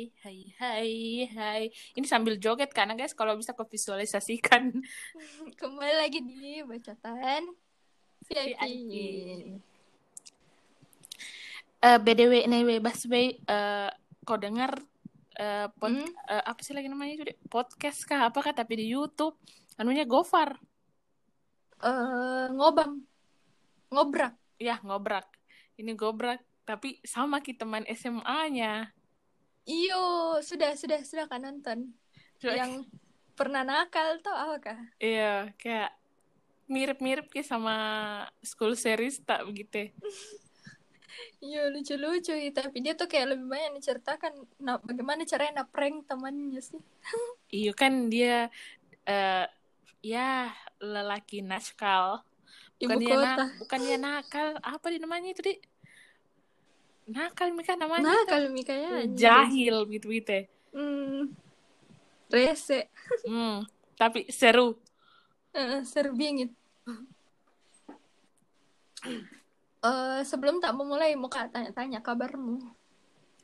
Hai, hai, hai, hai. Ini sambil joget karena guys, kalau bisa kau visualisasikan. Kembali lagi di bacaan VIP. VIP. Eh BDW nih Baswe, uh, kau dengar eh, pod- Hmm? eh, apa sih lagi namanya itu? Podcast kah? Apakah tapi di YouTube? Anunya Gofar. Eh, ngobam, ngobrak. Ya, ngobrak. Ini gobrak, tapi sama kita teman SMA-nya. Iyo, sudah, sudah, sudah kan nonton. Yang pernah nakal tuh apakah? Iya, kayak mirip-mirip kayak sama school series tak begitu. Iya, lucu-lucu. Tapi dia tuh kayak lebih banyak menceritakan nah, bagaimana caranya prank temannya sih. Iya kan dia eh ya lelaki nakal. Ibu Bukan dia kota. na bukan dia nakal, apa di namanya itu, Di? Nakal Mika namanya Nah, itu. kalau Mikanya Jahil gitu-gitu. Hmm, rese. Hmm, tapi seru. Eh, seru bingit. Eh, sebelum tak memulai, mau tanya-tanya kabarmu.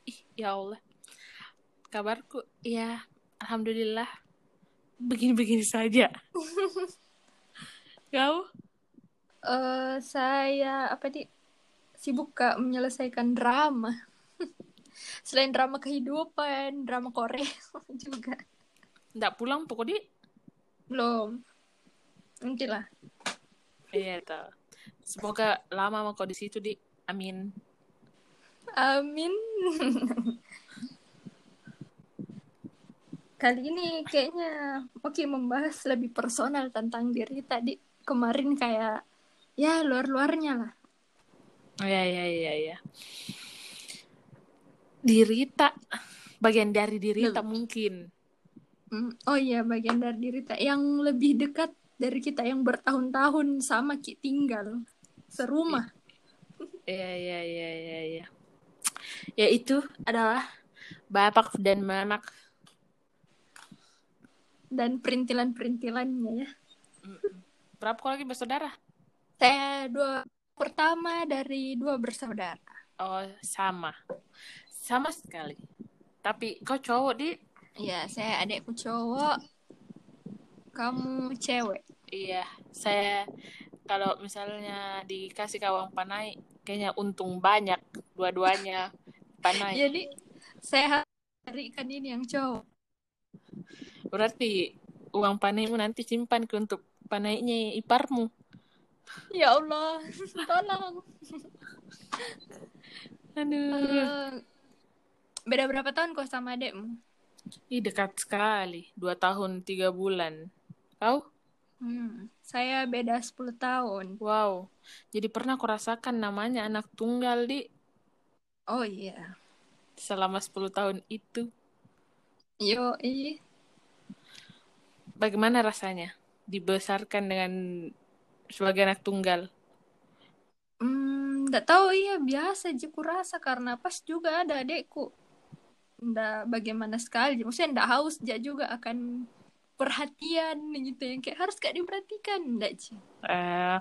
Ih, ya Allah. Kabarku ya alhamdulillah begini-begini saja. Kau? eh saya apa di sibuk kak menyelesaikan drama. Selain drama kehidupan, drama Korea juga. Nggak pulang pokoknya Belum. Nantilah. Iya, tahu. Semoga lama mau kau di situ, Di. Amin. Amin. Kali ini kayaknya oke membahas lebih personal tentang diri tadi. Kemarin kayak ya luar-luarnya lah. Oh, iya, iya, iya, iya. Dirita. Bagian dari dirita mungkin. Hmm, Oh iya, bagian dari diri tak yang lebih dekat dari kita yang bertahun-tahun sama Ki tinggal serumah. Iya, iya, iya, iya, iya. Ya itu adalah bapak dan mamak. dan perintilan-perintilannya ya. Berapa lagi bersaudara? Saya dua pertama dari dua bersaudara. Oh, sama. Sama sekali. Tapi kau cowok, Di? Ya, saya adekku cowok, kamu cewek. Iya, saya kalau misalnya dikasih kawang panai, kayaknya untung banyak dua-duanya panai. Jadi saya harus carikan ini yang cowok. Berarti uang panaimu nanti simpan ke untuk panainya iparmu. Ya Allah, tolong. Aduh, Eh, beda berapa tahun kau sama adekmu? Ih, dekat sekali. Dua tahun, tiga bulan. Kau? Hmm, saya beda 10 tahun. Wow. Jadi pernah aku rasakan namanya anak tunggal, Di. Oh iya. Selama 10 tahun itu. Yo, iya. Bagaimana rasanya? Dibesarkan dengan sebagai anak tunggal. Hmm, nggak tahu. Iya biasa. Aja ku rasa karena pas juga ada adekku. Nggak bagaimana sekali, maksudnya nggak haus. Dia juga akan perhatian gitu. Yang kayak harus gak diperhatikan. Nggak sih? Eh,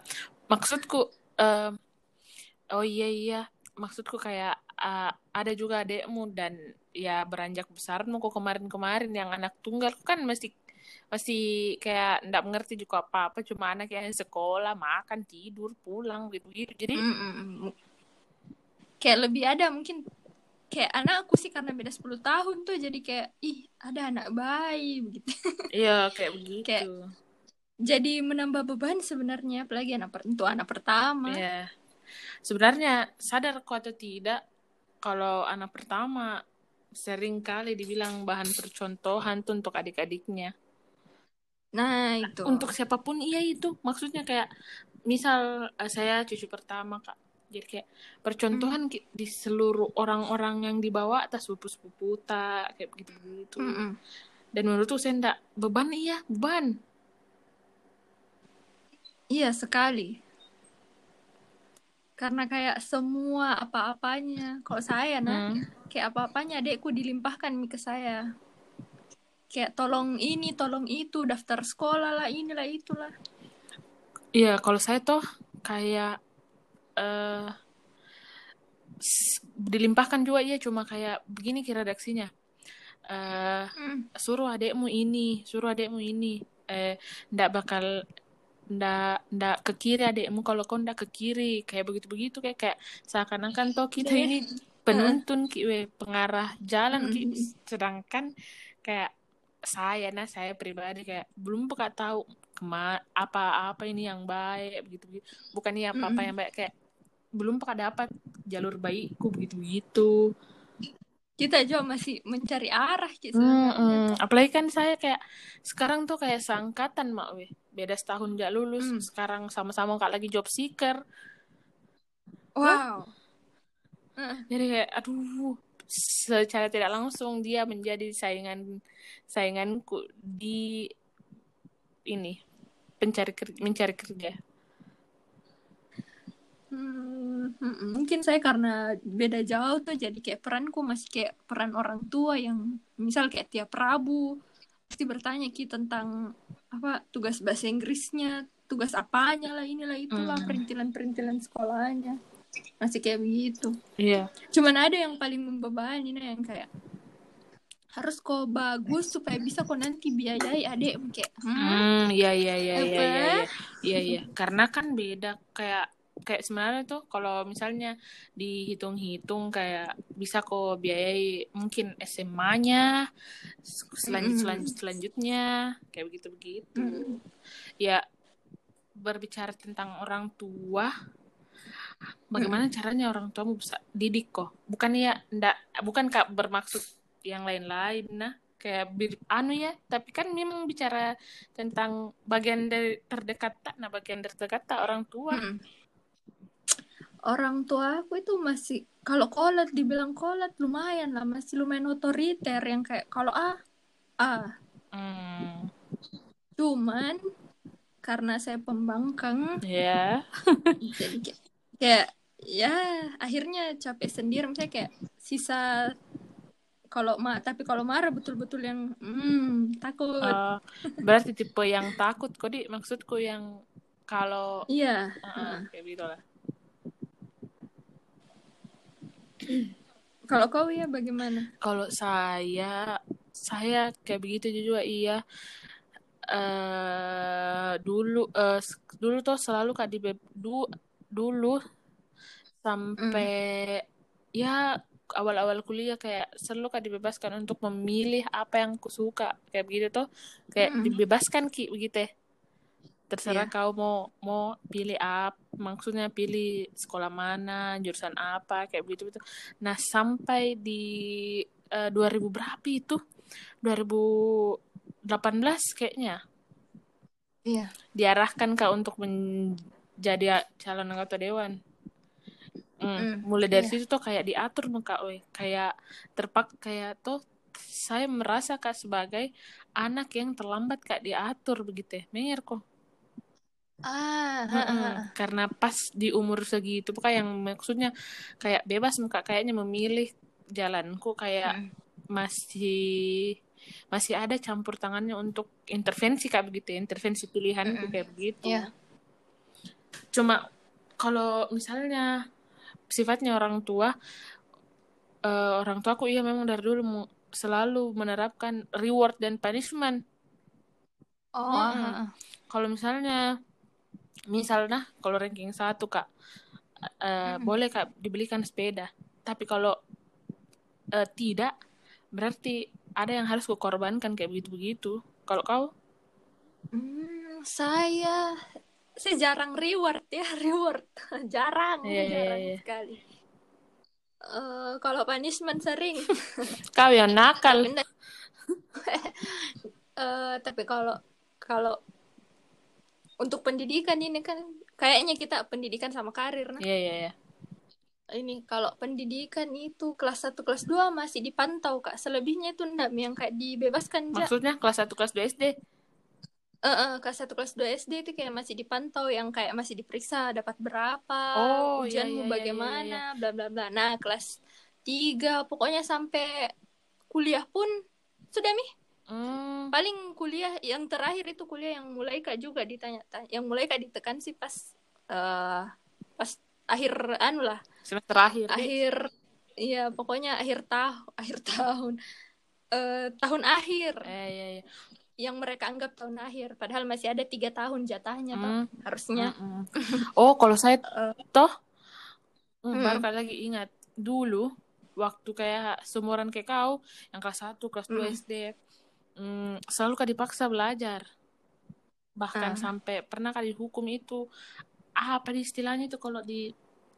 maksudku, eh, oh iya iya, maksudku kayak eh, ada juga adekmu dan ya beranjak besarmu kok kemarin-kemarin yang anak tunggal kan masih masih kayak ndak mengerti juga apa-apa cuma anak yang sekolah makan tidur pulang gitu gitu jadi Mm-mm. Kayak lebih ada mungkin kayak anakku sih karena beda 10 tahun tuh jadi kayak ih ada anak bayi begitu. iya kayak begitu Kayak- Jadi menambah beban sebenarnya apalagi anak per- untuk anak pertama. Iya. sebenarnya sadar kok atau tidak kalau anak pertama sering kali dibilang bahan percontohan tuh untuk adik-adiknya Nah, itu. untuk siapa pun iya itu maksudnya kayak misal eh, saya cucu pertama kak jadi kayak percontohan ki- di seluruh orang-orang yang dibawa atas sepupu-sepupu tak kayak begitu begitu Mm-mm. dan menurutku saya enggak beban iya beban Iya sekali. Karena kayak semua apa-apanya, kalau saya nah, Hmm. kayak apa-apanya adekku dilimpahkan ke saya. Kayak tolong ini, tolong itu, daftar sekolah lah, inilah itulah. Iya, kalau saya tuh kayak s- dilimpahkan juga iya cuma kayak begini kira redaksinya. eh Hmm. suruh adekmu ini suruh adekmu ini eh ndak bakal ndak ndak ke kiri adekmu kalau kau ndak ke kiri kayak begitu begitu kayak kayak seakan-akan toh kita Iya. ini penuntun ki we, pengarah jalan ki Mm-mm. sedangkan kayak saya nah saya pribadi kayak belum pernah tahu kema apa apa ini yang baik begitu begitu bukan ini apa apa Mm-mm. yang baik kayak belum pernah dapat jalur baikku begitu begitu Kita juga masih mencari arah gitu sebenarnya. Mm-mm. Apalagi kan saya kayak sekarang tuh kayak seangkatan mak weh. Beda setahun gak lulus, Hmm. sekarang sama-sama kak lagi job seeker. Wow. Heeh. Jadi kayak aduh, secara tidak langsung dia menjadi saingan sainganku di ini pencari kerja, mencari kerja. Hmm, mm-mm. mungkin saya karena beda jauh tuh jadi kayak peranku masih kayak peran orang tua yang misal kayak tiap Rabu pasti bertanya ki tentang apa tugas bahasa Inggrisnya, tugas apanya lah inilah itulah Hmm. perintilan-perintilan sekolahnya. Masih kayak begitu. Iya. Cuman ada yang paling membebani nah yang kayak harus kok bagus supaya bisa kok nanti biayai adek kayak hmm, Hmm, iya iya iya iya iya iya. Iya iya. Karena kan beda kayak kayak sebenarnya tuh kalau misalnya dihitung-hitung kayak bisa kok biayai mungkin SMA-nya selanjut selanjut selanjutnya kayak begitu begitu. mm, Ya berbicara tentang orang tua bagaimana caranya orang tua bisa didik kok? Bukan ya ndak bukan kak bermaksud yang lain-lain nah. Kayak bir- anu ya tapi kan memang bicara tentang bagian dari terdekat tak nah bagian dari terdekat tak orang tua. Mm. orang tua aku itu masih kalau kolot dibilang kolot lumayan lah. Masih lumayan otoriter yang kayak kalau ah ah hmm, cuman karena saya pembangkang ya. jadi kayak, ya akhirnya capek sendiri. Misalnya kayak sisa kalau ma tapi kalau marah betul-betul yang hmm, takut. Eh, berarti tipe yang takut. Kok di? Maksudku yang kalau iya eh, eh, kayak gitu lah kalau kau ya bagaimana? Kalau saya, saya kayak begitu juga iya. eh dulu eh s- dulu tuh selalu kak di du, dulu sampai ya awal-awal kuliah kayak selalu kak dibebaskan untuk memilih apa yang ku suka kayak begitu tuh kayak Mm-mm. dibebaskan ki begitu. Ya terserah Iya. kau mau mau pilih apa maksudnya pilih sekolah mana jurusan apa kayak begitu begitu. Nah sampai di eh, 2000 berapa itu 2018 kayaknya iya. diarahkan kak untuk menjadi calon anggota dewan Mm, Mm, mulai dari iya. situ tuh kayak diatur tuh kak weh kayak terpak kayak tuh saya merasa kak sebagai anak yang terlambat kak diatur begitu ya kok ah Mm-mm. Karena pas di umur segitu, bukan yang maksudnya kayak bebas muka kayaknya memilih jalanku kayak Mm. masih masih ada campur tangannya untuk intervensi kayak begitu ya, intervensi pilihanku Mm-mm. kayak begitu. Iya. Cuma kalau misalnya sifatnya orang tua, eh, orang tua aku iya memang dari dulu mu- selalu menerapkan reward dan punishment. oh ah. kalau misalnya misalnya kalau ranking satu kak eh, Mm-mm. boleh kak dibelikan sepeda tapi kalau eh, tidak berarti ada yang harus kukorbankan kayak begitu begitu kalau kau Hmm, saya saya jarang reward ya reward. Jarang Iya, iya, jarang iya. sekali. Eh, kalau punishment sering. Kau yang nakal. Eh, tapi kalau kalau untuk pendidikan ini kan kayaknya kita pendidikan sama karir nah. Iya iya iya. Ini kalau pendidikan itu kelas 1 kelas 2 masih dipantau kak. Selebihnya itu enggak yang kayak dibebaskan maksudnya kelas 1 kelas 2 SD Eh, eh, kelas 1 kelas 2 SD itu kayak masih dipantau yang kayak masih diperiksa dapat berapa, Oh, iya, ujianmu iya, iya, bagaimana, iya, bla bla bla. Nah, kelas 3 pokoknya sampai kuliah pun sudah mi. hmm, Paling kuliah yang terakhir itu kuliah yang mulai Kak juga ditanya yang mulai Kak ditekan sih pas eh pas akhir anu lah, semester akhir akhir iya pokoknya akhir tahun, akhir tahun. eh, tahun akhir Eh, iya, iya. Yang mereka anggap tahun akhir padahal masih ada tiga tahun jatahnya toh Hmm, harusnya mm-mm. Oh, kalau saya Eh, toh Hmm. baru kali lagi ingat dulu waktu kayak seumuran kayak kau yang kelas 1, kelas 2 Hmm. SD hmm, selalu kak dipaksa belajar. Bahkan Ah. sampai pernah kali dihukum itu apa istilahnya itu kalau di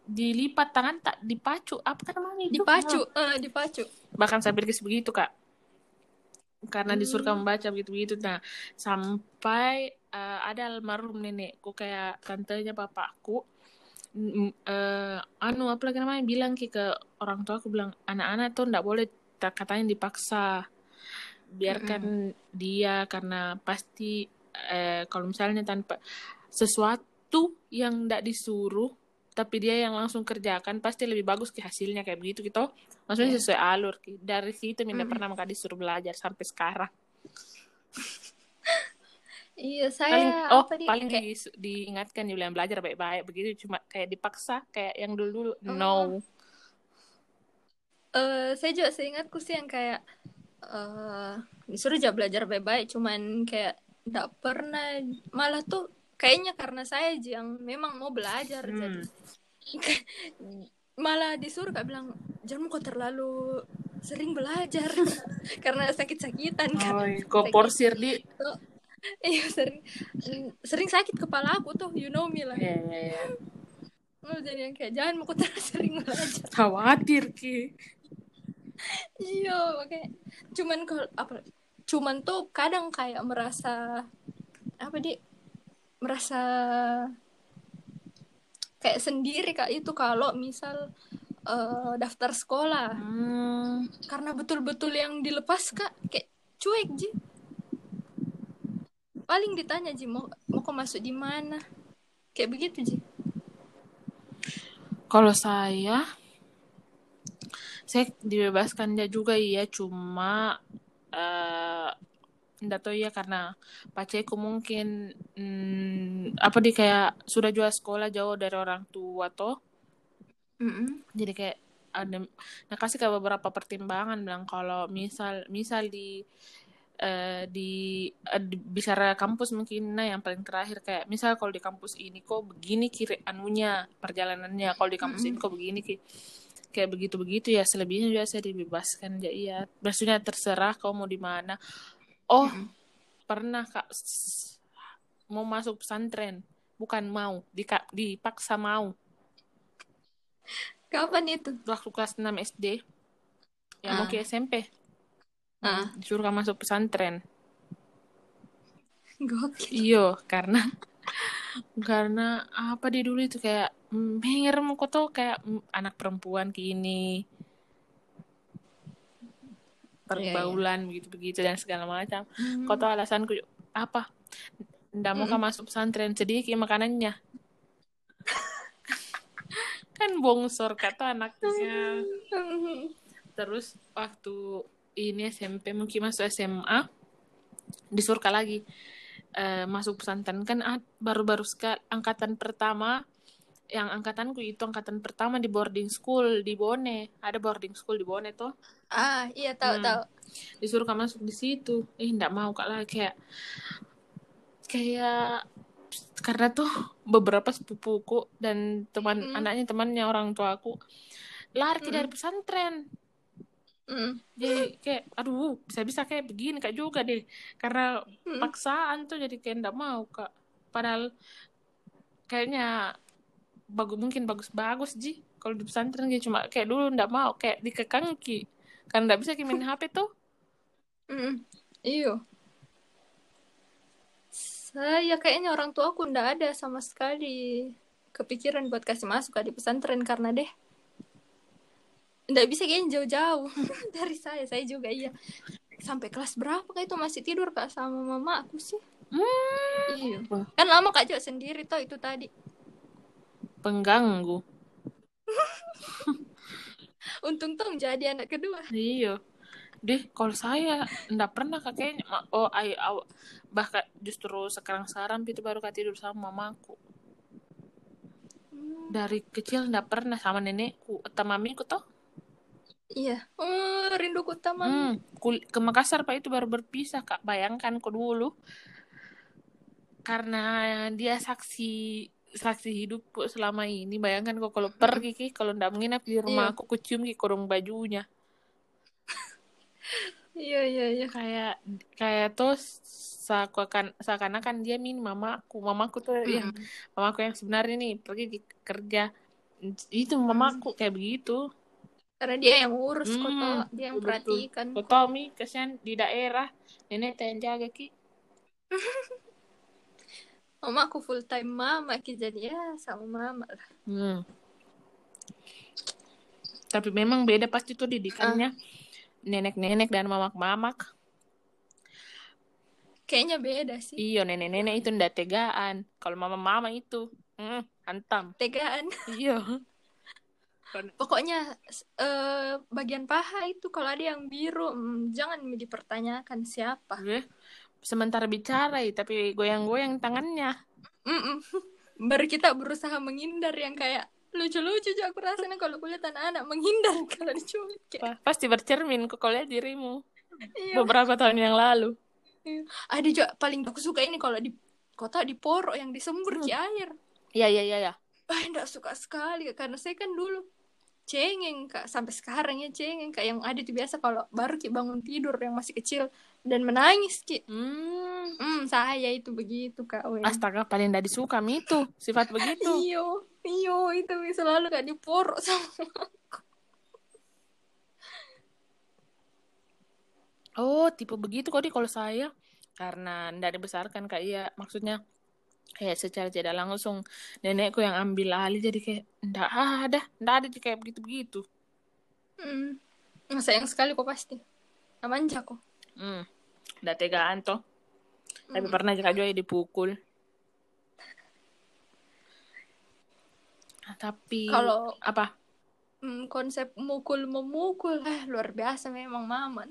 dilipat tangan tak dipacu apa kan namanya itu? dipacu eh, dipacu bahkan sampai begitu kak karena disuruh Hmm. kamu baca begitu begitu nah sampai eh, ada almarhum nenekku kayak tantenya bapakku mm, eh, anu apa lagi namanya bilang ki ke orang tua aku bilang anak-anak tuh ndak boleh tak katanya dipaksa. Biarkan dia karena pasti eh, kalau misalnya tanpa sesuatu yang ndak disuruh tapi dia yang langsung kerjakan pasti lebih bagus ke hasilnya kayak begitu gitu maksudnya Iya. sesuai alur dari situ Minda Mm-mm. pernah maka disuruh belajar sampai sekarang iya saya paling oh apa paling kayak di- diingatkan dibilang belajar baik-baik begitu cuma kayak dipaksa kayak yang dulu dulu Oh. no eh, saya juga seingatku sih yang kayak eh disuruh aja belajar baik-baik cuman kayak nggak pernah malah tuh kayaknya karena saya aja yang memang mau belajar jadi Hmm. malah disuruh kak bilang jangan kok terlalu sering belajar. Karena sakit-sakitan kan. Oh, kok porsir di? Iya sering. Sering sakit kepala aku tuh you know me lah. Ya, ya. Oh, jadi yang kayak jangan mau terlalu sering belajar. Khawatir ki. Iya makanya cuman kalau apa cuman tuh kadang kayak merasa apa di merasa kayak sendiri kak itu kalau misal eh, daftar sekolah. Hmm. karena betul-betul yang dilepas kak kayak cuek ji. Paling ditanya ji mau mau kau masuk di mana? Kayak begitu ji. Kalau saya, saya dibebaskan dia juga iya, cuma eh nggak tahu ya karena paceku mungkin hmm, apa di kayak sudah jual sekolah jauh dari orang tua toh, jadi kayak ada nah kasih kayak beberapa pertimbangan bilang kalau misal misal di eh, di, eh, di bicara kampus mungkin nah yang paling terakhir kayak misal kalau di kampus ini kok begini kiri anunya perjalanannya kalau di kampus ini kok begini ki kayak begitu begitu ya selebihnya juga saya dibebaskan ya iya. Maksudnya terserah kau mau di mana oh pernah kak. Mau masuk pesantren bukan mau dika- dipaksa mau kapan itu waktu kelas 6 SD ya mau ke SMP ah disuruh masuk pesantren gokil iyo karena karena apa di dulu itu kayak menger mau tuh kayak anak perempuan gini pergaulan begitu begitu dan segala macam. Hmm. kau tahu alasanku apa? Ndak mau kan masuk pesantren sedikit makanannya. Kan bongsor kata anaknya. Terus waktu ini SMP mungkin masuk SMA disurka lagi. Eh, masuk pesantren. Kan baru-baru sekali angkatan pertama yang angkatanku itu angkatan pertama di boarding school di Bone ada boarding school di Bone tuh ah iya tahu Hmm. tahu disuruh kan masuk di situ eh ndak mau kak lah kayak kayak karena tuh beberapa sepupuku dan teman Mm. anaknya temannya orang tua aku lari Mm. dari pesantren Mm. jadi kayak aduh bisa bisa kayak begini kak juga deh karena Mm. paksaan tuh jadi kayak ndak mau kak padahal kayaknya bagus mungkin bagus-bagus ji kalau di pesantren gitu cuma kayak dulu ndak mau kayak dikekang ki karena ndak bisa main HP tuh Mm. Iyo. Saya kayaknya orang tua aku ndak ada sama sekali kepikiran buat kasih masuk ke di pesantren karena deh ndak bisa kayaknya jauh-jauh dari saya. Saya juga iya. Sampai kelas berapa kak itu masih tidur kak sama mama aku sih. hmm, Iya. Kan lama kak juga sendiri toh itu tadi. Pengganggu Untung tuh jadi anak kedua. iya deh kalau saya ndak pernah kak kayaknya Ma- oh ay, aw- bahkan justru sekarang sekarang itu baru kak tidur sama mamaku Hmm. dari kecil ndak pernah sama nenekku atau mamiku toh Iya. Oh, rinduku taman. Hmm, ke Makassar Pak itu baru berpisah Kak. Bayangkan kok dulu. Karena dia saksi saksi hidupku selama ini. Bayangkan kok kalau pergi Ki, kalau ndak menginap di rumah Iya. aku, aku cium Ki kurung bajunya. Iya, iya, iya. Kayak kayak terus seakan seakan-akan dia min mamaku. Mamaku tuh yang Mm-mm. mamaku yang sebenarnya nih pergi di kerja. Itu Hmm. mamaku kayak begitu. Karena dia yang urus kok, Hmm, dia yang betul. perhatikan. Tahu mi kesian di daerah nenek yang jaga ki. Mama aku full time mama, Ki. jadi ya sama mama lah. Hmm. Tapi memang beda pasti tuh didikannya nenek-nenek dan mamak-mamak. Kayaknya beda sih. Iyo nenek-nenek itu ndak tegaan. Kalau mama-mama itu, hmm, hantam. Tegaan. Iyo. Pokoknya eh, bagian paha itu kalau ada yang biru, mm, jangan dipertanyakan siapa. Gue sementara bicara, ya, tapi goyang-goyang tangannya. Mm-mm. Baru kita berusaha menghindar yang kayak lucu-lucu juga aku rasanya kalau kulihat anak-anak menghindar kalau diculik. Kayak, Pasti bercermin kok lihat dirimu iya. beberapa tahun yang lalu. Ada juga paling aku suka ini kalau di kota di porok yang disembur ki air. Iya, iya, iya, iya. Ah, enggak suka sekali karena saya kan dulu cengeng kak sampai sekarang ya cengeng kak yang ada itu biasa kalau baru ki bangun tidur yang masih kecil dan menangis ki. Hmm. Hmm, saya itu begitu kak. Wen. Astaga, paling ndak disuka mi itu sifat begitu. Iyo, iyo itu Mi, selalu kak diporok sama. Oh, tipe begitu kok di kalau saya karena ndak dibesarkan kak iya maksudnya kayak secara tidak langsung nenekku yang ambil alih jadi kayak ndak ada ndak ada kayak begitu begitu Hmm. Sayang sekali kok pasti. Manja kok. Hmm ndak tegaan toh. Tapi Hmm. pernah juga juga dipukul. Ah, tapi Kalau apa? Hmm, konsep mukul memukul, eh luar biasa memang mama.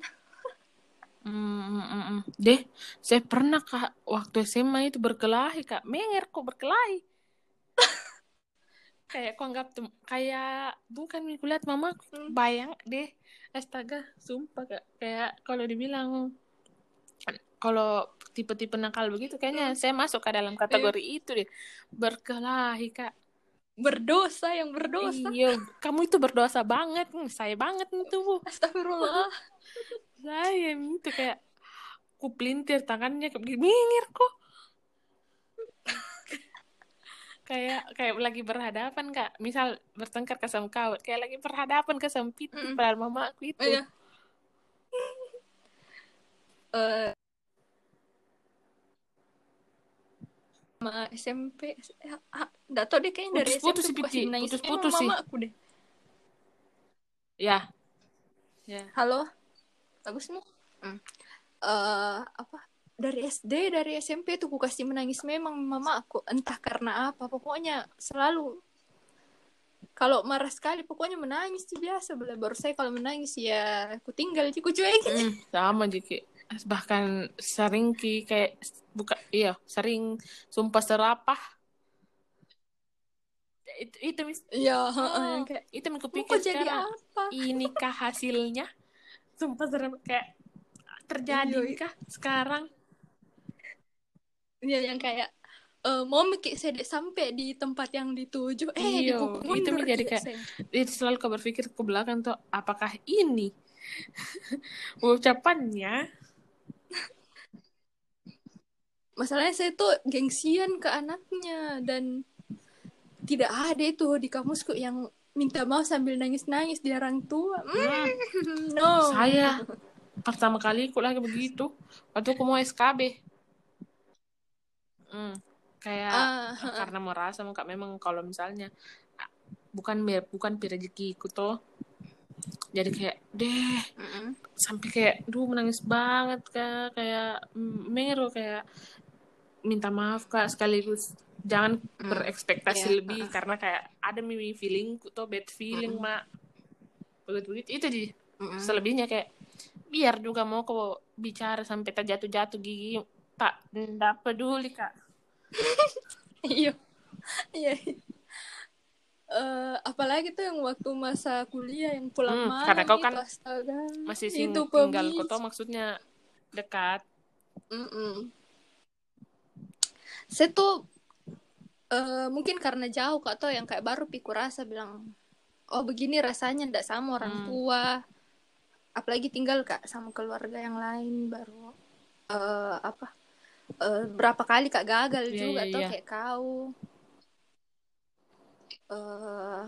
Mm, mm, mm. deh saya pernah kak. Waktu SMA itu berkelahi kak. Menger kok berkelahi kayak kok anggap tem- kayak bukan nih kulihat mama Hmm. bayang deh. Astaga sumpah kak. Kayak kalau dibilang kalau tipe-tipe nakal begitu kayaknya saya masuk ke dalam kategori itu deh. Berkelahi kak. Berdosa yang berdosa. iya kamu itu berdosa banget Hmm, saya banget itu bu Astagfirullah. saya itu kayak ku pelintir tangannya kayak begini minggir kok kayak kayak lagi berhadapan kak misal bertengkar ke sama kau kayak lagi berhadapan ke sama pitu Mm-mm. padahal mama aku itu Iya. Eh sama SMP ah, nggak tau deh kayaknya dari Putus-putus SMP aku kasih Pici. menangis Putus-putus Emang sih. mama aku deh ya ya halo bagus nih Hmm. Eh, apa dari SD dari SMP tuh aku kasih menangis. Memang mama aku entah karena apa pokoknya selalu kalau marah sekali pokoknya menangis sih biasa. Bela. baru saya kalau menangis ya aku tinggal aku cuekin. Hmm, sama Jiki bahkan sering ki kayak buka iya sering sumpah serapah. Itu itu mis Iya, heeh, Oh, kayak itu yang "Mau kupikir kok jadi sekarang apa? inikah hasilnya? Sumpah serem kayak terjadi Iya, kah sekarang Iya yang kayak eh, mau mikir saya dek sampai di tempat yang dituju eh dipukul itu menjadi Iya, kayak- itu selalu kau berpikir ke belakang tuh apakah ini? Ucapannya. Masalahnya saya tuh gengsian ke anaknya dan tidak ada itu di kamusku yang minta maaf sambil nangis-nangis di orang tua. Mm, no. Saya pertama kali ikut lagi begitu waktu aku mau SKB Hmm, kayak Ah, karena merasa muka memang kalau misalnya bukan bukan rezekiku tuh jadi kayak deh. Mm-mm. sampai kayak duh menangis banget kak. Kayak mm, meru kayak minta maaf kak sekaligus jangan Mm, berekspektasi iya, lebih uh-uh. karena kayak ada mimi feeling tuh bad feeling Mm-mm. mak. Begitu begitu itu di selebihnya kayak biar juga mau kau bicara sampai terjatuh-jatuh gigi tak ndak peduli kak iya iya eh, apalagi tuh yang waktu masa kuliah yang pulang Hmm, malam karena kau itu, kan astaga. masih sing- itu tinggal kota maksudnya dekat Mm-mm. Saya tuh eh, mungkin karena jauh kak atau yang kayak baru piku rasa bilang oh begini rasanya ndak sama orang Hmm. tua apalagi tinggal kak sama keluarga yang lain baru eh, apa eh, berapa kali kak gagal Iya, juga iya, tuh iya. kayak kau. Eh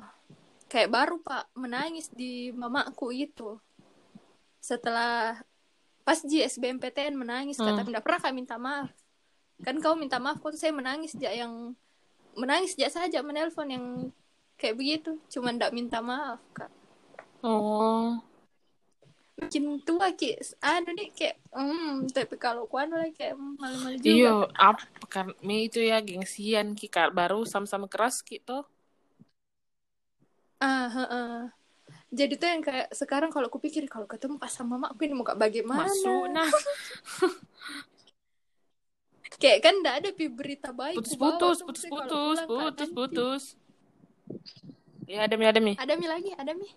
kayak baru pak menangis di mamaku itu. Setelah pas di SBMPTN menangis Hmm. kata tidak pernah kak minta maaf. Kan kau minta maaf kok saya menangis jak yang menangis jak saja menelpon yang kayak begitu. Cuman tidak minta maaf kak. Oh makin tua ki anu nih kayak hmm tapi kalau kuan lagi kayak malu-malu juga Iya, apa kan me itu ya gengsian ki baru sama-sama keras gitu. ah heeh. jadi tuh yang kayak sekarang kalau aku pikir kalau ketemu pas sama mamaku ini mau kayak bagaimana Masuk nah kayak kan ndak ada berita baik ku putus-putus, putus-putus, putus-putus. Ya ada mi ada mi. ada mi lagi ada mi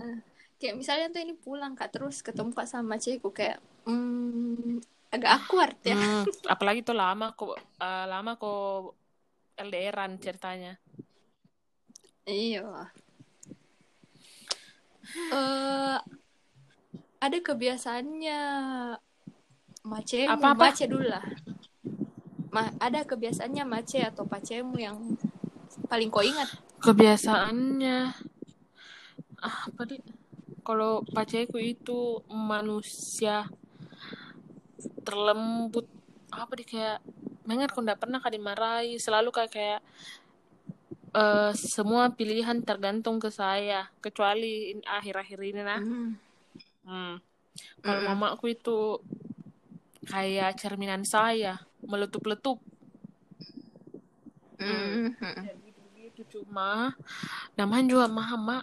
Ah, kayak misalnya tuh ini pulang kak terus ketemu kak sama cewekku kayak hmm, agak awkward ya Hmm, apalagi tuh lama kok eh, lama kok LDRan ceritanya. iya eh ada kebiasaannya mace Apa-apa? mace dulu lah Ma- ada kebiasaannya mace atau pacemu yang paling kau ingat Kebiasaannya ah, apa di? Kalau pacarku itu manusia terlembut apa di kayak mengat kok nggak pernah kak dimarahi selalu kayak kayak eh, semua pilihan tergantung ke saya kecuali in- akhir-akhir ini nah Hmm. Hmm. Kalau Mm-mm. mamaku itu kayak cerminan saya, meletup-letup. Hmm. Ya, gitu-gitu cuma namanya juga mama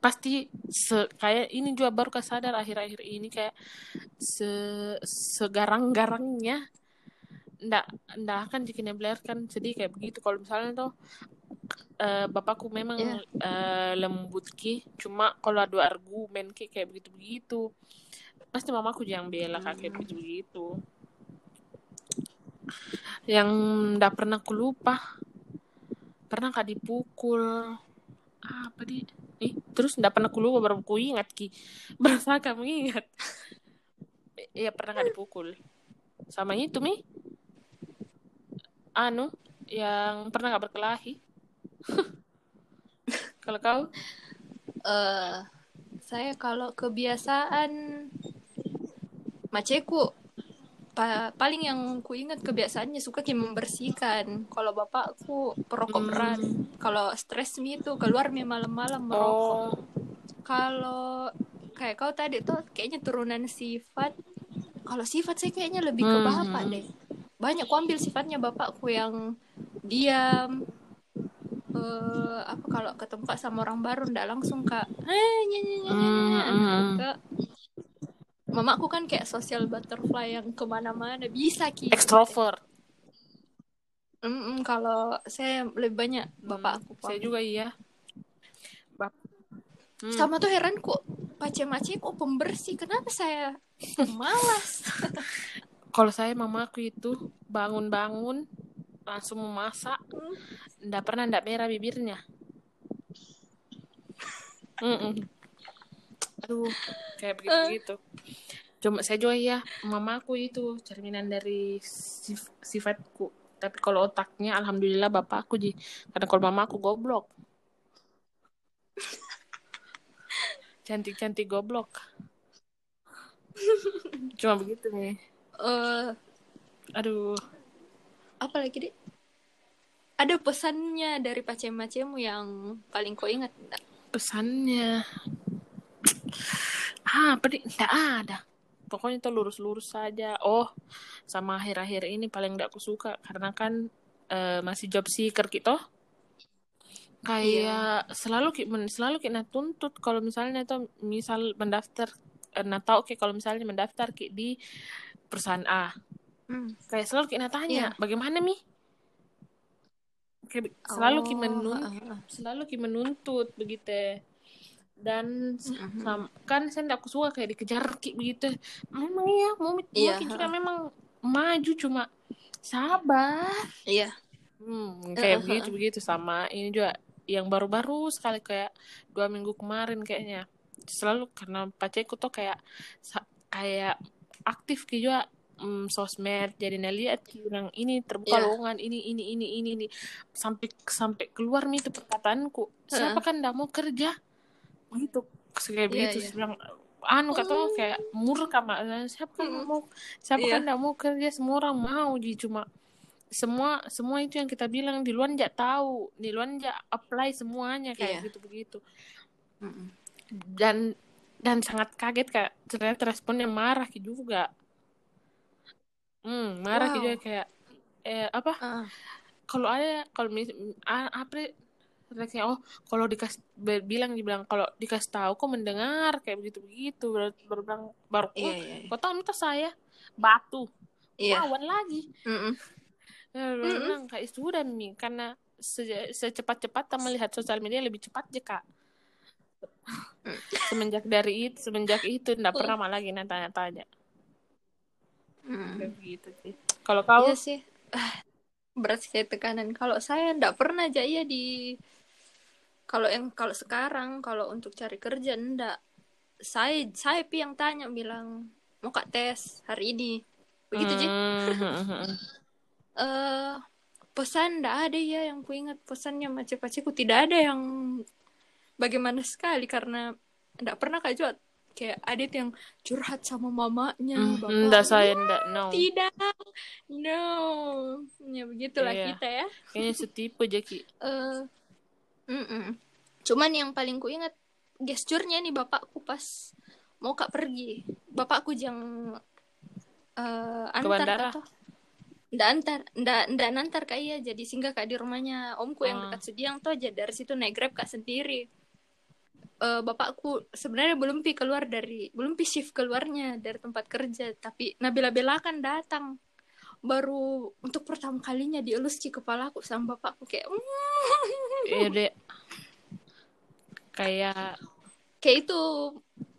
pasti se kayak ini juga baru kesadar akhir-akhir ini kayak se segarang-garangnya ndak ndak akan dikeneblerkan sedih kayak begitu. Kalau misalnya tuh eh, bapakku memang Iya. eh, lembut ki cuma kalau ada argumen ki kayak begitu begitu pasti mamaku yang bela Kak, kayak begitu begitu yang ndak pernah ku lupa. Pernah kak dipukul apa di ih terus ndak pernah ku lupa baru ku ingat ki berasa kamu ingat. Iya pernah kak dipukul? Sama itu mi. Anu yang pernah gak berkelahi? Kalau kau? Eh saya kalau kebiasaan maceku pa- paling yang ku ingat kebiasaannya suka kayak membersihkan kalau bapakku perokok Hmm. berat kalau stres mi itu keluar mi malam-malam merokok oh kalau kayak kau tadi tuh kayaknya turunan sifat kalau sifat saya kayaknya lebih ke Hmm. bapak deh banyak ku ambil sifatnya bapakku yang diam eh apa kalau ke tempat sama orang baru ndak langsung kak eh nyanyi Hmm. ke mamaku kan kayak social butterfly yang ke mana-mana bisa ki. Extrovert. Mm-mm, kalau saya lebih banyak bapakku Hmm, saya juga iya. Bap Hmm. sama tuh heran kok pace-mace kok pembersih. Kenapa saya malas? Kalau saya mamaku itu bangun-bangun langsung memasak. Ndak pernah ndak merah bibirnya. Mm-mm. aduh kayak begitu gitu cuma saya juga ya mamaku itu cerminan dari sif- sifatku. Tapi kalau otaknya alhamdulillah bapakku ji. Karena kalau mamaku goblok. Cantik-cantik goblok. Cuma begitu nih eh aduh. apa lagi deh ada pesannya dari pace-macemu yang paling kau ingat nggak? pesannya apa nih nggak ada. Pokoknya tuh lurus-lurus saja. Oh sama akhir-akhir ini paling nggak aku suka karena kan eh, masih job seeker gitu. Kayak selalu ki men- selalu kita tuntut kalau misalnya tuh misal mendaftar eh, nah tahu kayak kalau misalnya mendaftar ki di perusahaan A. Hmm. kayak selalu kita tanya Iya. bagaimana mi? Kayak selalu Oh, menun ah, ah. selalu ki menuntut begitu dan Mhm. sam- kan saya tidak suka kayak dikejar ki begitu. Memang iya mau Iya, ki juga memang maju cuma sabar. Iya. hmm, kayak Heeh, begitu begitu. Sama ini juga yang baru-baru sekali kayak dua minggu kemarin kayaknya. Selalu karena pacarku tuh kayak kayak aktif ki juga. Mm, sosmed jadi lihat ki bilang ini terbuka Iya. lowongan ini ini ini ini ini. Sampai sampai keluar nih itu perkataanku. Siapa Heeh. kan tidak mau kerja begitu kayak Iya, begitu. Saya bilang anu kata Oh. kayak murka mak siapa nggak mau siapa Iya. kan tidak mau kerja semua orang mau ji cuma semua semua itu yang kita bilang di luar nggak tahu di luar nggak apply semuanya kayak Iya. gitu begitu Mm-mm. dan dan sangat kaget kayak ternyata responnya marah juga hmm marah Wow. juga kayak eh apa Ah, kalau ada kalau mis apa reaksinya oh kalau dikasih be- bilang dibilang kalau dikasih tahu kok mendengar kayak begitu begitu baru baru bilang baru Iya, oh, iya, iya. tahu minta saya batu Iya. lawan lagi Mm-mm. Ya, baru Mm-mm. bilang kayak sudah mi karena se- secepat-cepat melihat sosial media lebih cepat aja kak semenjak dari itu semenjak itu tidak pernah malah lagi tanya-tanya Mm. kayak begitu sih kalau kau Iya sih. Ah, berat sih tekanan. Kalau saya ndak pernah aja iya di kalau yang kalau sekarang kalau untuk cari kerja ndak. Saya saya pi yang tanya bilang mau kak tes hari ini. Begitu Ji. Hmm, Eh pesan ndak ada ya yang ku ingat pesannya macam-macam tidak ada yang bagaimana sekali karena ndak pernah kak juga kayak adit yang curhat sama mamanya bapaknya. enggak saya enggak no Tidak. No. Ya begitulah Iya. kita ya. kayaknya setipe Jaki Eh, mm-mm. Cuman yang paling ku ingat gesturnya nih bapakku pas mau kak pergi. Bapakku yang eh antar atau ndak antar, ndak ndak nantar kak iya jadi singgah kak di rumahnya omku yang Ah. dekat Sudiang tuh aja dari situ naik grab kak sendiri. Eh, bapakku sebenarnya belum pi keluar dari belum pi shift keluarnya dari tempat kerja tapi Nabila Bella kan datang baru untuk pertama kalinya dielus ki kepalaku sama bapakku kayak iya dek kayak kayak itu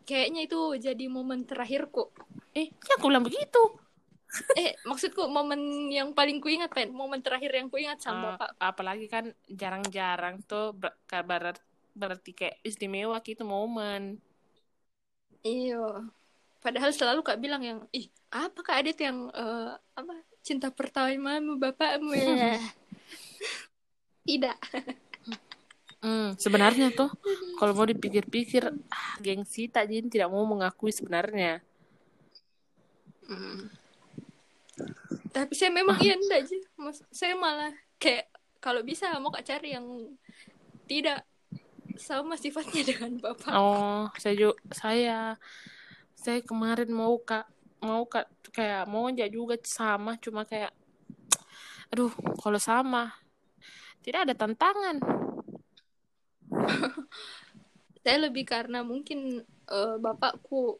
kayaknya itu jadi momen terakhirku eh ya aku bilang begitu. Eh maksudku momen yang paling kuingat pen. Momen terakhir yang kuingat sama Ah, bapak apalagi kan jarang-jarang tuh ber- kabar berarti kayak istimewa gitu momen. Iyo padahal selalu kak bilang yang ih apa kak Adit yang eh, apa cinta pertamamu bapakmu ya? Tidak Hmm, sebenarnya tuh kalau mau dipikir-pikir ah, gengsi tak jadi tidak mau mengakui sebenarnya. Mm. tapi saya memang iya enggak aja saya malah kayak kalau bisa mau kak cari yang tidak sama sifatnya dengan bapak. Oh saya juga saya saya kemarin mau kak mau kak kayak mau aja juga sama cuma kayak aduh kalau sama tidak ada tantangan saya lebih karena mungkin eh, bapakku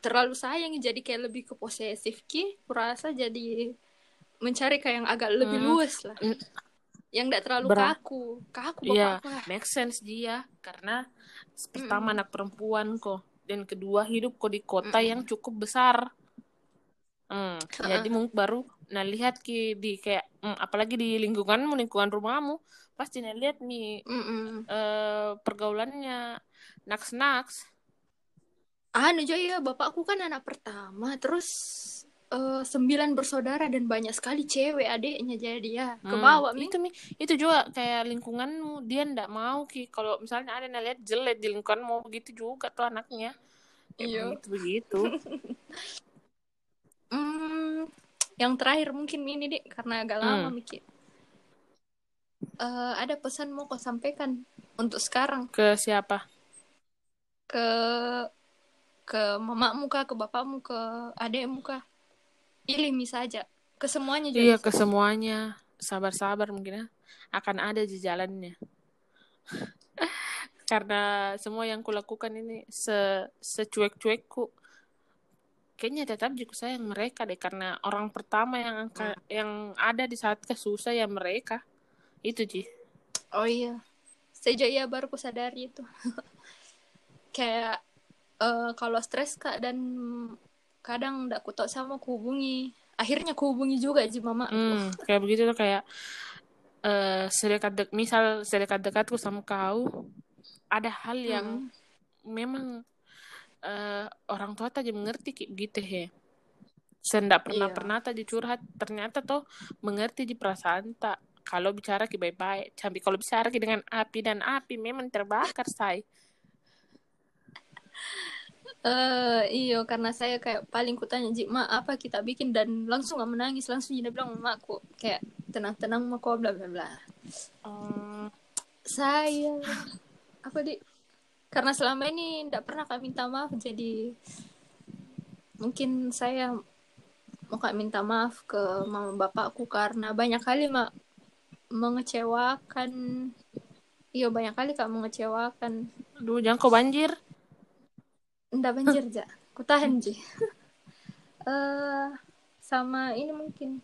terlalu sayang jadi kayak lebih ke posesif ki kurasa jadi mencari kayak yang agak lebih Hmm. luas lah Mm. yang tidak terlalu Berat. kaku kaku Iya, bapakku lah make sense dia karena pertama anak perempuan kok dan kedua hidup kok di kota Mm-mm. yang cukup besar. Hmm, Ha-ha. jadi mungkin baru nah lihat ki di kayak hmm, apalagi di lingkunganmu lingkungan rumahmu pasti nah lihat nih Mm-mm. eh, pergaulannya naks naks. anu ya bapakku kan anak pertama terus eh, sembilan bersaudara dan banyak sekali cewek adiknya jadi ya ke bawah Mi. itu mi itu juga kayak lingkunganmu dia ndak mau ki kalau misalnya ada yang lihat jelek di lingkunganmu begitu juga tuh anaknya. Ya, Iya. begitu begitu. Hmm, yang terakhir mungkin ini deh karena agak lama Hmm. mikir. Eh, ada pesan mau kau sampaikan untuk sekarang Ke siapa? ke ke mamamu kah, ke bapakmu, ke adekmu kah? Pilih saja. Ke semuanya juga. Iya ke semuanya sabar-sabar mungkin ya akan ada di jalannya karena semua yang kulakukan ini se secuek-cuekku kayaknya tetap juga sayang mereka deh karena orang pertama yang angka, yang ada di saat kesusah ya mereka itu Ji Oh iya. Sejak iya baru ku sadari itu. Kayak eh, kalau stres kak dan kadang ndak ku tahu sama ku hubungi. Akhirnya ku hubungi juga ji mama. hmm, kayak begitu tuh kayak eh sedekat dek misal sedekat dekatku sama kau ada hal yang Hmm. memang eh, orang tua tadi mengerti kayak begitu he. Sendak pernah Iya. pernah tadi curhat ternyata tuh mengerti di perasaan tak. Kalau bicara ki baik-baik sampai kalau bicara ki dengan api dan api memang terbakar say. Eh iyo karena saya kayak paling kutanya Ji, ma apa kita bikin? Dan langsung gak menangis langsung dia bilang mamaku kayak tenang-tenang ma kok bla bla bla. Hmm, Saya apa di karena selama ini tidak pernah kak minta maaf jadi mungkin saya mau kak minta maaf ke mama bapakku karena banyak kali mak mengecewakan iya banyak kali kak mengecewakan aduh jangan kau banjir Nggak banjir, Ja. Ku tahan, Ji. Eh, sama ini mungkin.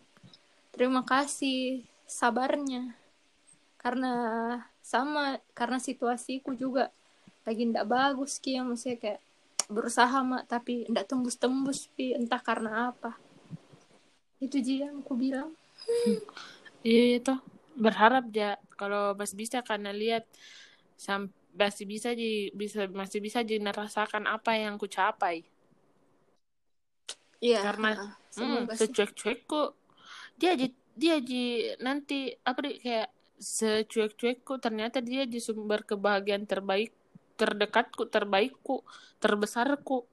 Terima kasih sabarnya. Karena sama, karena situasiku juga lagi ndak bagus, Ki. Yang maksudnya kayak berusaha, Mak. Tapi ndak tembus-tembus, Pi. Entah karena apa. Itu, Ji, yang aku bilang. iya itu berharap ya kalau masih bisa karena lihat sam masih bisa di bisa masih bisa di rasakan apa yang ku capai Iya. Karena-. Hmm, Semoga sih. secuek-cuekku dia ji dia ji nanti apa deh kayak secuek-cuekku ternyata dia di sumber kebahagiaan terbaik terdekatku terbaikku terbesarku.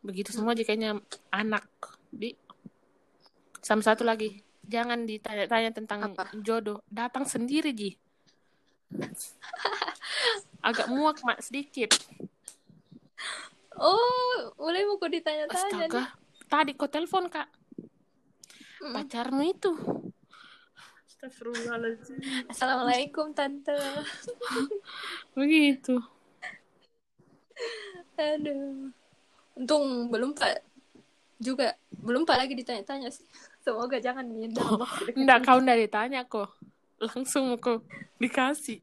Begitu semua ji kayaknya anak. Di sama satu lagi. Jangan ditanya-tanya tentang Apa? jodoh. Datang sendiri ji. Agak muak mak sedikit. Oh, boleh mau kok ditanya-tanya nih. tadi kau telepon kak. Pacarmu itu Astagfirullahaladzim Assalamualaikum, Tante. begitu Aduh. Untung belum Pak juga belum Pak lagi ditanya-tanya sih. Semoga jangan waktu dekat. Enggak, kau enggak ditanya kok. Langsung kok dikasih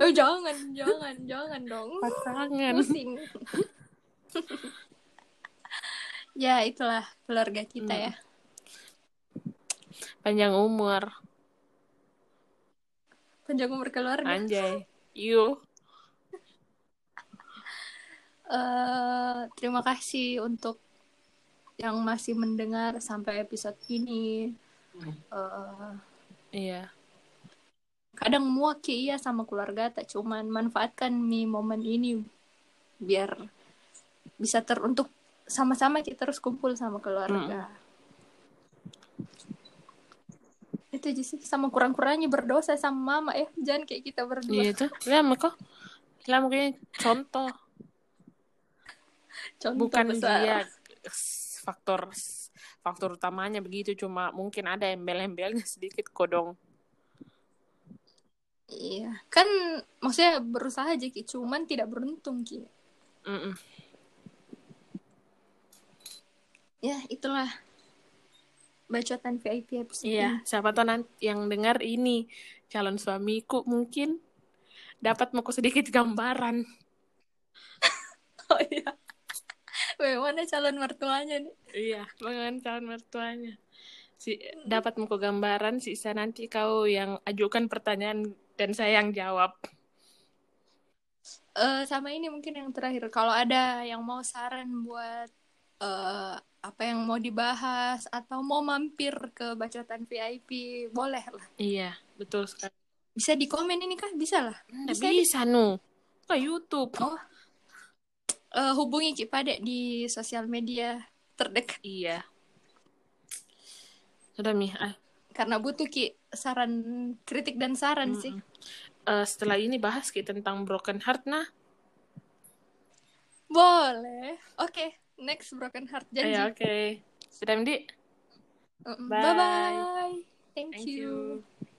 Oh, jangan, jangan, jangan dong. pasangan. Pusing. ya, itulah keluarga kita Hmm. ya. Panjang umur. Panjang umur keluarga. Anjay. Yuk. Eh, terima kasih untuk yang masih mendengar sampai episode ini. Eh, Iya. kadang muak ya iya sama keluarga tak cuman manfaatkan mi momen ini biar bisa ter untuk sama-sama kita terus kumpul sama keluarga itu aja sih sama kurang-kurangnya berdosa sama mama ya jangan kayak kita berdua Iya itu. Lama kok. Lama kayaknya contoh. contoh Bukan besar dia faktor faktor utamanya begitu cuma mungkin ada embel-embelnya sedikit kodong. iya kan maksudnya berusaha aja ki cuman tidak beruntung ki Mm-mm. ya itulah bacotan VIP episode Iya, siapa tahu nanti yang dengar ini calon suamiku mungkin dapat mau sedikit gambaran. oh iya Weh, mana calon mertuanya nih Iya, dengan calon mertuanya. Si dapat mau gambaran, sisa nanti kau yang ajukan pertanyaan dan saya yang jawab. Eh, sama ini mungkin yang terakhir kalau ada yang mau saran buat eh, apa yang mau dibahas atau mau mampir ke bacotan VIP boleh lah Iya, betul sekali. bisa di komen ini kah bisa lah Nggak Bisa bisa, nu. Ke YouTube. oh Eh, hubungi Ki Pade di sosial media terdekat Iya. Sudah, Mi. Ah, karena butuh Ki saran kritik dan saran sih eh, setelah ini bahas kita tentang broken heart, nah. boleh oke next broken heart janji Ayo, oke. Sudah, Mi. Mm-mm. Bye. bye bye thank, Thank you. you.